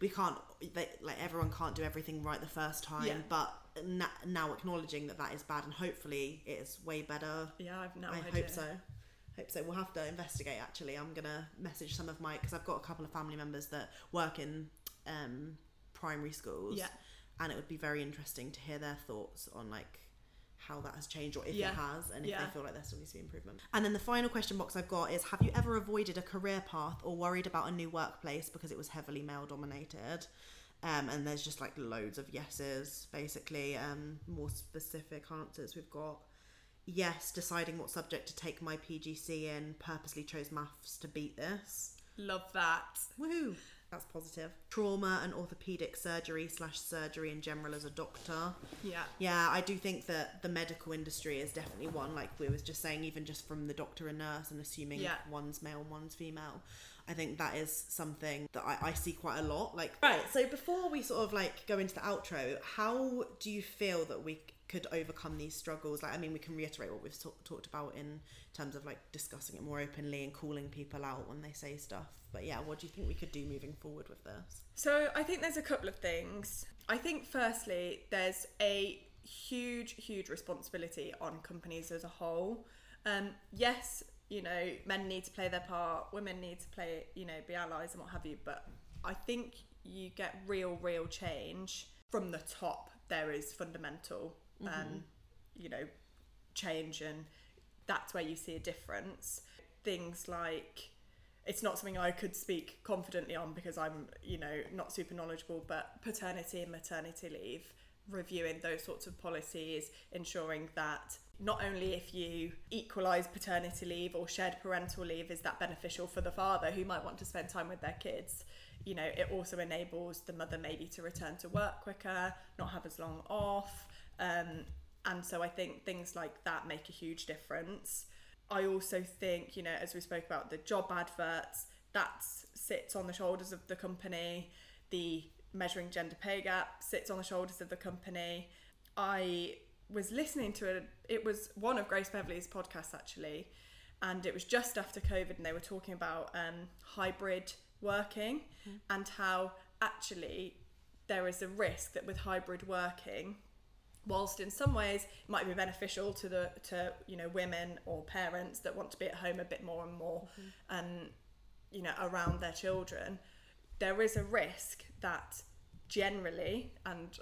we can't, they, like everyone can't do everything right the first time, Yeah. but na- now acknowledging that that is bad and hopefully it is way better. yeah i've no I idea hope so. Hope so. We'll have to investigate. Actually, I'm gonna message some of my because I've got a couple of family members that work in um, primary schools. Yeah. and it would be very interesting to hear their thoughts on like how that has changed or if Yeah. it has and if Yeah. they feel like there still needs to be improvement. And then the final question box I've got is have you ever avoided a career path or worried about a new workplace because it was heavily male dominated? Um, and there's just like loads of yeses basically. Um, more specific answers we've got yes, deciding what subject to take my PGC in, purposely chose maths to beat this. love that Woohoo! That's positive. Trauma and orthopedic surgery slash surgery in general as a doctor. yeah Yeah, I do think that the medical industry is definitely one, like we was just saying, even just from the doctor and nurse and assuming Yeah. one's male and one's female. I think that is something that I, I see quite a lot. Like, Right. So before we sort of like go into the outro, how do you feel that we could overcome these struggles? Like, I mean, we can reiterate what we've ta- talked about in terms of like discussing it more openly and calling people out when they say stuff. But yeah, what do you think we could do moving forward with this? So I think there's a couple of things. I think firstly, there's a huge, huge responsibility on companies as a whole. Um, yes, you know, men need to play their part, women need to play, you know, be allies and what have you. But I think you get real, real change from the top. There is fundamental, um, you know, change, and that's where you see a difference. Things like it's not something I could speak confidently on because I'm, you know, not super knowledgeable, but paternity and maternity leave, reviewing those sorts of policies, ensuring that not only if you equalise paternity leave or shared parental leave is that beneficial for the father who might want to spend time with their kids, you know, it also enables the mother maybe to return to work quicker, not have as long off. Um, and so I think things like that make a huge difference. I also think, you know, as we spoke about the job adverts, that sits on the shoulders of the company. The measuring gender pay gap sits on the shoulders of the company. I was listening to it, it was one of Grace Beverley's podcasts actually, and it was just after COVID, and they were talking about um, hybrid working and how actually there is a risk that with hybrid working whilst in some ways it might be beneficial to the to you know women or parents that want to be at home a bit more and more and you know around their children there is a risk that generally and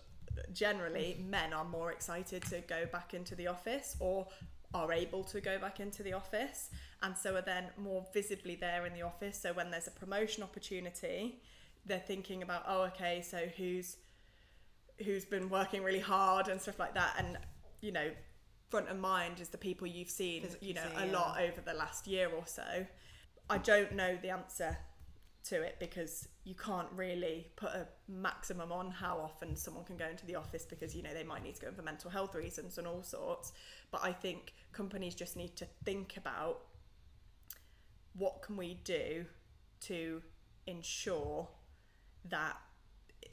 generally mm-hmm. men are more excited to go back into the office or are able to go back into the office and so are then more visibly there in the office. So when there's a promotion opportunity they're thinking about oh okay so who's who's been working really hard and stuff like that. And you know front of mind is the people you've seen Physically you know a yeah. lot over the last year or so. I don't know the answer to it because you can't really put a maximum on how often someone can go into the office because you know they might need to go in for mental health reasons and all sorts. But i think companies just need to think about what can we do to ensure that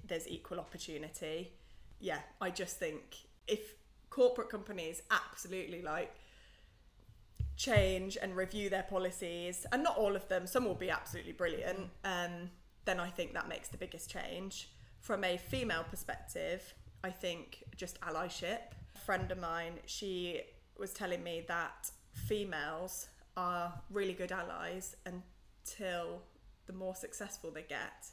there's equal opportunity. Yeah i just think if corporate companies absolutely like change and review their policies and not all of them some will be absolutely brilliant um, then i think that makes the biggest change. From a female perspective i think just allyship. A friend of mine she was telling me that females are really good allies until the more successful they get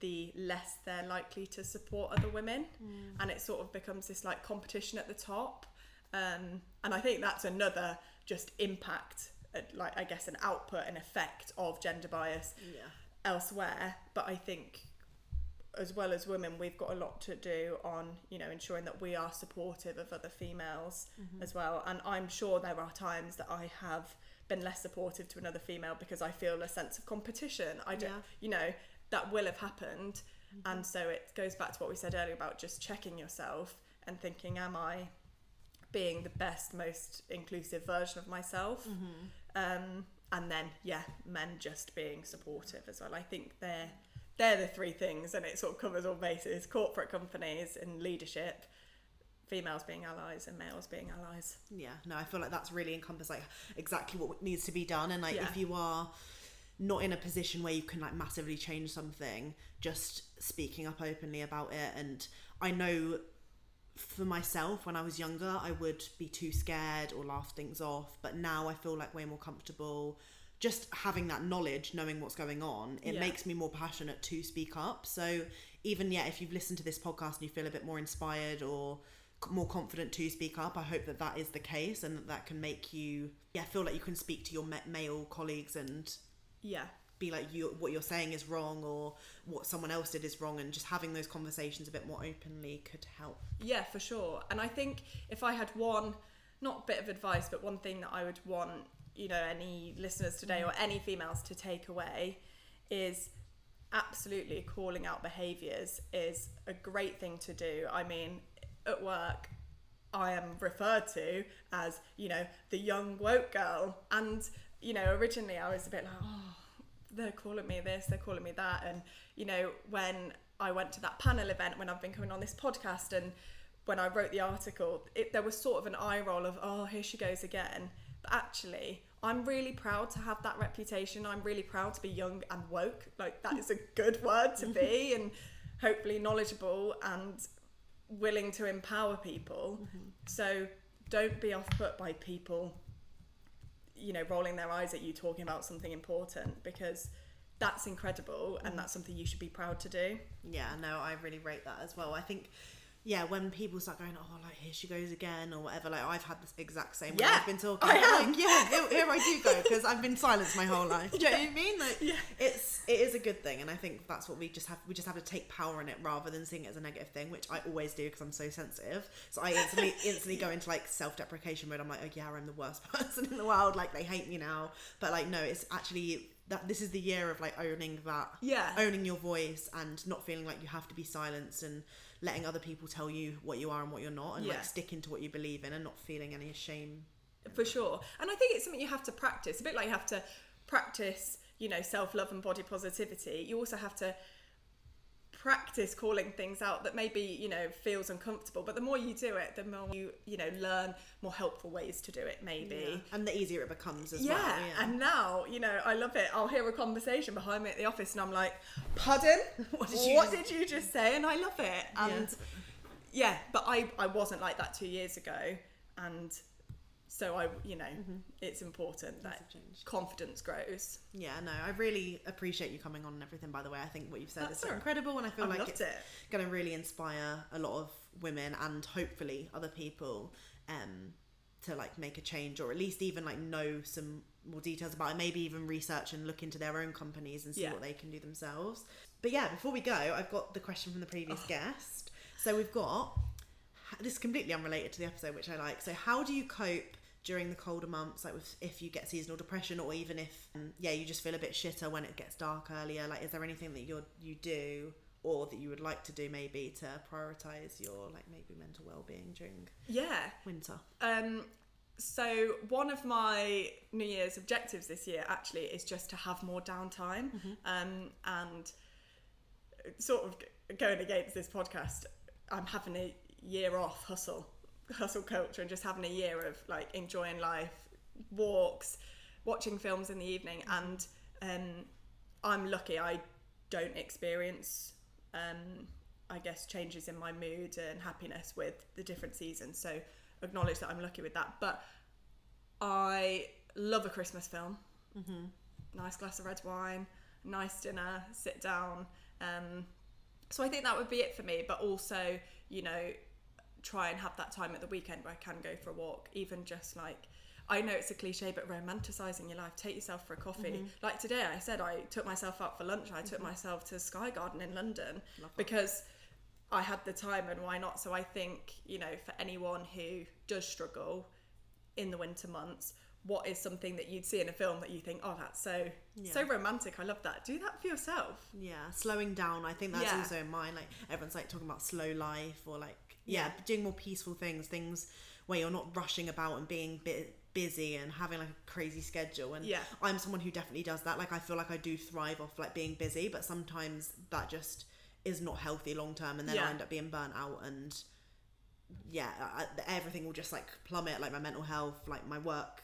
the less they're likely to support other women. And it sort of becomes this like competition at the top. Um, and i think that's another just impact uh, like i guess an output an effect of gender bias Yeah. elsewhere. But i think as well as women we've got a lot to do on you know ensuring that we are supportive of other females as well. And i'm sure there are times that i have been less supportive to another female because i feel a sense of competition. I don't Yeah. you know that will have happened. And so it goes back to what we said earlier about just checking yourself and thinking am i being the best most inclusive version of myself? Um, and then yeah men just being supportive as well. I think they're they're the three things and it sort of covers all bases corporate companies and leadership females being allies and males being allies. Yeah, no, I feel like that's really encompassed like exactly what needs to be done, and like Yeah. if you are not in a position where you can like massively change something, just speaking up openly about it. And I know for myself, when I was younger, I would be too scared or laugh things off, but now I feel like way more comfortable. Just having that knowledge, knowing what's going on, it Yeah. makes me more passionate to speak up. So even yeah, if you've listened to this podcast and you feel a bit more inspired or more confident to speak up, I hope that that is the case and that that can make you yeah feel like you can speak to your male colleagues and yeah be like you what you're saying is wrong or what someone else did is wrong and just having those conversations a bit more openly could help. Yeah, for sure. And I think if I had one, not bit of advice, but one thing that I would want, you know, any listeners today or any females to take away is absolutely calling out behaviours is a great thing to do. I mean, at work, I am referred to as, you know, the young woke girl. And, you know, originally I was a bit like, oh, they're calling me this, they're calling me that. And, you know, when I went to that panel event, when I've been coming on this podcast, and when I wrote the article, it, there was sort of an eye roll of, oh, here she goes again. But actually, I'm really proud to have that reputation. I'm really proud to be young and woke. Like, that is a good word to be, and hopefully knowledgeable and willing to empower people. Mm-hmm. So don't be off put by people, you know, rolling their eyes at you talking about something important because that's incredible and mm. that's something you should be proud to do. Yeah, no, I really rate that as well. I think, yeah, when people start going, oh, like here she goes again, or whatever, like I've had this exact same. Yeah, I've been talking. I am. Like, yeah, here, here I do go because I've been silenced my whole life. Do you know what I mean? Like, Yeah. it's it is a good thing, and I think that's what we just have. We just have to take power in it rather than seeing it as a negative thing, which I always do because I'm so sensitive. So I instantly instantly go into like self deprecation mode. I'm like, oh yeah, I'm the worst person in the world. Like they hate me now, but like no, it's actually. That this is the year of like owning that Yeah. owning your voice and not feeling like you have to be silenced and letting other people tell you what you are and what you're not and like sticking to what you believe in and not feeling any shame for sure. And I think it's something you have to practice. A bit like you have to practice, you know, self love and body positivity. You also have to practice calling things out that maybe you know feels uncomfortable but the more you do it the more you you know learn more helpful ways to do it maybe Yeah. And the easier it becomes as yeah, well. Yeah. and now you know I love it. I'll hear a conversation behind me at the office, and I'm like, "Pardon? What did you what just- did you just say?" And I love it. And yeah, but I I wasn't like that two years ago, and so I you know it's important that confidence grows. Yeah, no, I really appreciate you coming on and everything. By the way, I think what you've said That's is so right. incredible, and I feel I like it's it. going to really inspire a lot of women and hopefully other people um, to like make a change, or at least even like know some more details about it. Maybe even research and look into their own companies and see Yeah. what they can do themselves. But yeah, before we go, I've got the question from the previous Oh. guest. So we've got this is completely unrelated to the episode, which I like. So, how do you cope during the colder months, like with, if you get seasonal depression, or even if um, yeah you just feel a bit shitter when it gets dark earlier? Like, is there anything that you you do or that you would like to do maybe to prioritize your like maybe mental well being during Yeah. winter? Um, so one of my New Year's objectives this year actually is just to have more downtime, um, and sort of going against this podcast, I'm having a year off hustle, hustle culture, and just having a year of like enjoying life, walks, watching films in the evening, and um, I'm lucky I don't experience. Um, I guess changes in my mood and happiness with the different seasons. So acknowledge that I'm lucky with that. But I love a Christmas film. Mm-hmm. Nice glass of red wine, nice dinner, sit down. Um, so I think that would be it for me. But also, you know, try and have that time at the weekend where I can go for a walk, even just like. I know it's a cliche, but romanticizing your life. Take yourself for a coffee. Mm-hmm. Like today, I said I took myself out for lunch. I took mm-hmm. myself to Sky Garden in London because I had the time and why not? So I think, you know, for anyone who does struggle in the winter months, what is something that you'd see in a film that you think, oh, that's so so romantic. I love that. Do that for yourself. Yeah, slowing down. I think that's Yeah. also in mine. Like everyone's like talking about slow life or like yeah, Yeah. doing more peaceful things, things where you're not rushing about and being bit busy and having like a crazy schedule. And Yeah. I'm someone who definitely does that. Like I feel like I do thrive off like being busy, but sometimes that just is not healthy long term, and then I end up being burnt out and yeah, I, everything will just like plummet. Like my mental health, like my work.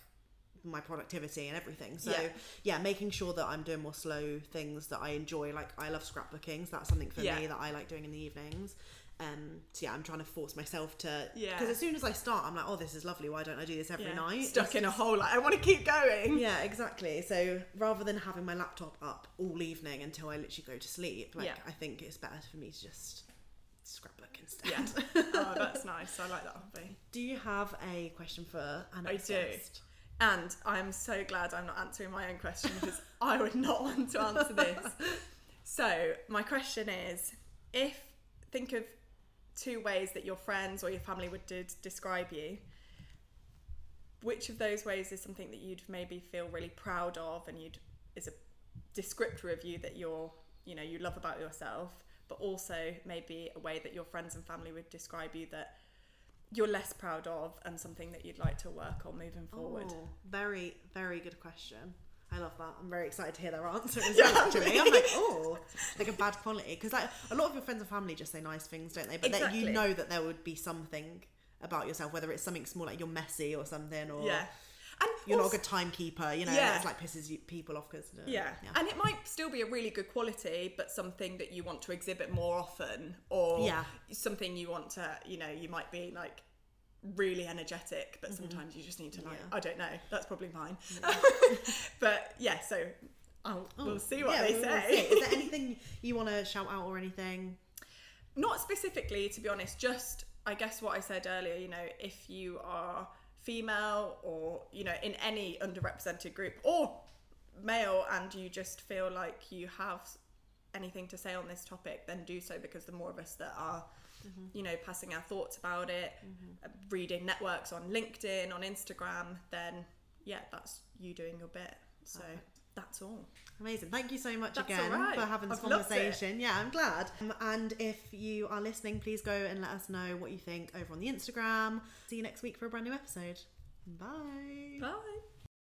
My productivity and everything. So Yeah. yeah, making sure that I'm doing more slow things that I enjoy. Like I love scrapbooking, so that's something for Yeah. me that I like doing in the evenings. Um, so yeah, I'm trying to force myself to. Yeah. Because as soon as I start, I'm like, oh, this is lovely. Why don't I do this every Yeah. night? Stuck It's in a hole. Like, I want to keep going. Yeah, exactly. So rather than having my laptop up all evening until I literally go to sleep, like Yeah. I think it's better for me to just scrapbook instead. Yeah. oh, that's nice. I like that hobby. do you have a question for Anna? I do. And I'm so glad I'm not answering my own question because I would not want to answer this. So, my question is if think of two ways that your friends or your family would de- describe you, which of those ways is something that you'd maybe feel really proud of and you'd is a descriptor of you that you're, you know, you love about yourself, but also maybe a way that your friends and family would describe you that you're less proud of and something that you'd like to work on moving forward. Oh, very, very good question. I love that. I'm very excited to hear their answer as Yeah, well. Actually, I'm like, oh, like a bad quality because like a lot of your friends and family just say nice things, don't they? But then you know that there would be something about yourself, whether it's something small like you're messy or something, or Yeah. And you're not a good timekeeper. You know, Yeah. it's like pisses you, people off because uh, Yeah. and it might still be a really good quality, but something that you want to exhibit more often, or Yeah. something you want to, you know, you might be like really energetic, but sometimes you just need to like, Mm-hmm. Yeah. I don't know, that's probably mine. but yeah, so I'll, we'll see what Oh, Yeah, they say. Is there anything you want to shout out or anything? Not specifically, to be honest, just I guess what I said earlier, you know, if you are female or, you know, in any underrepresented group or male and you just feel like you have anything to say on this topic, then do so because the more of us that are, you know, passing our thoughts about it, uh, reading networks on LinkedIn, on Instagram, then yeah, that's you doing your bit. So that's all. Amazing. Thank you so much That's again right. for having this I've conversation. Yeah, I'm glad. Um, and if you are listening, please go and let us know what you think over on the Instagram. See you next week for a brand new episode. Bye. Bye.